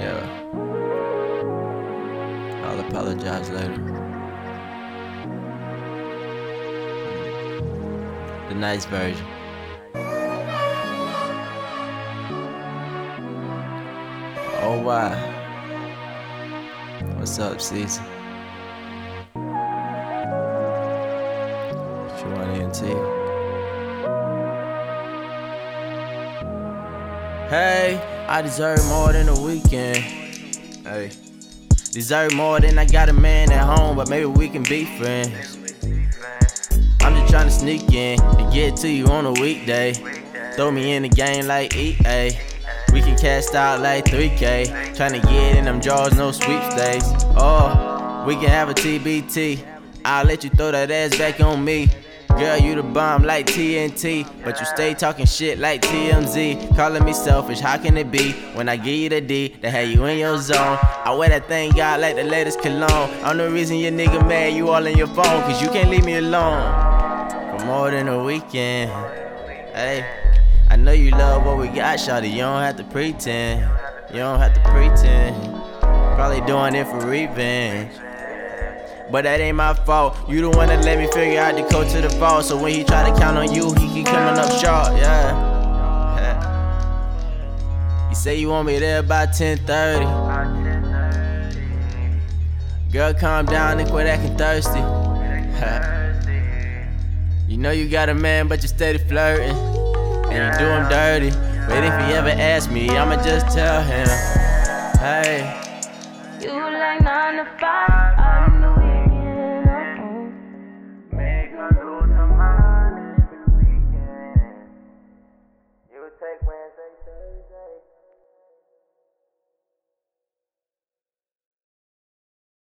Yeah. I'll apologize later. D-Nice version. Oh wow. What's up, SZA? She wanna Hey, I deserve more than a weekend. Hey. Deserve more than I got a man at home, but maybe we can be friends. I'm just trying to sneak in and get to you on a weekday. Throw me in the game like EA. We can cast out like 3K. Trying to get in them draws, no sweepstakes. Oh, we can have a TBT. I'll let you throw that ass back on me. Girl, you the bomb like TNT, but you stay talking shit like TMZ. Calling me selfish, how can it be? When I give you the D, to have you in your zone. I wear that thing out like the latest cologne. I'm the reason your nigga mad, you all in your phone, cause you can't leave me alone. For more than a weekend. Hey, I know you love what we got, shawty. You don't have to pretend. You don't have to pretend. Probably doing it for revenge. But that ain't my fault. You the one that let me figure out the code to the vault. So when he try to count on you, he keep coming up short. Yeah. You say you want me there by 10:30. Girl, calm down and quit acting thirsty. you know you got a man, but you steady flirting, and you do him dirty. But if he ever ask me, I'ma just tell him, hey. You like nine to five.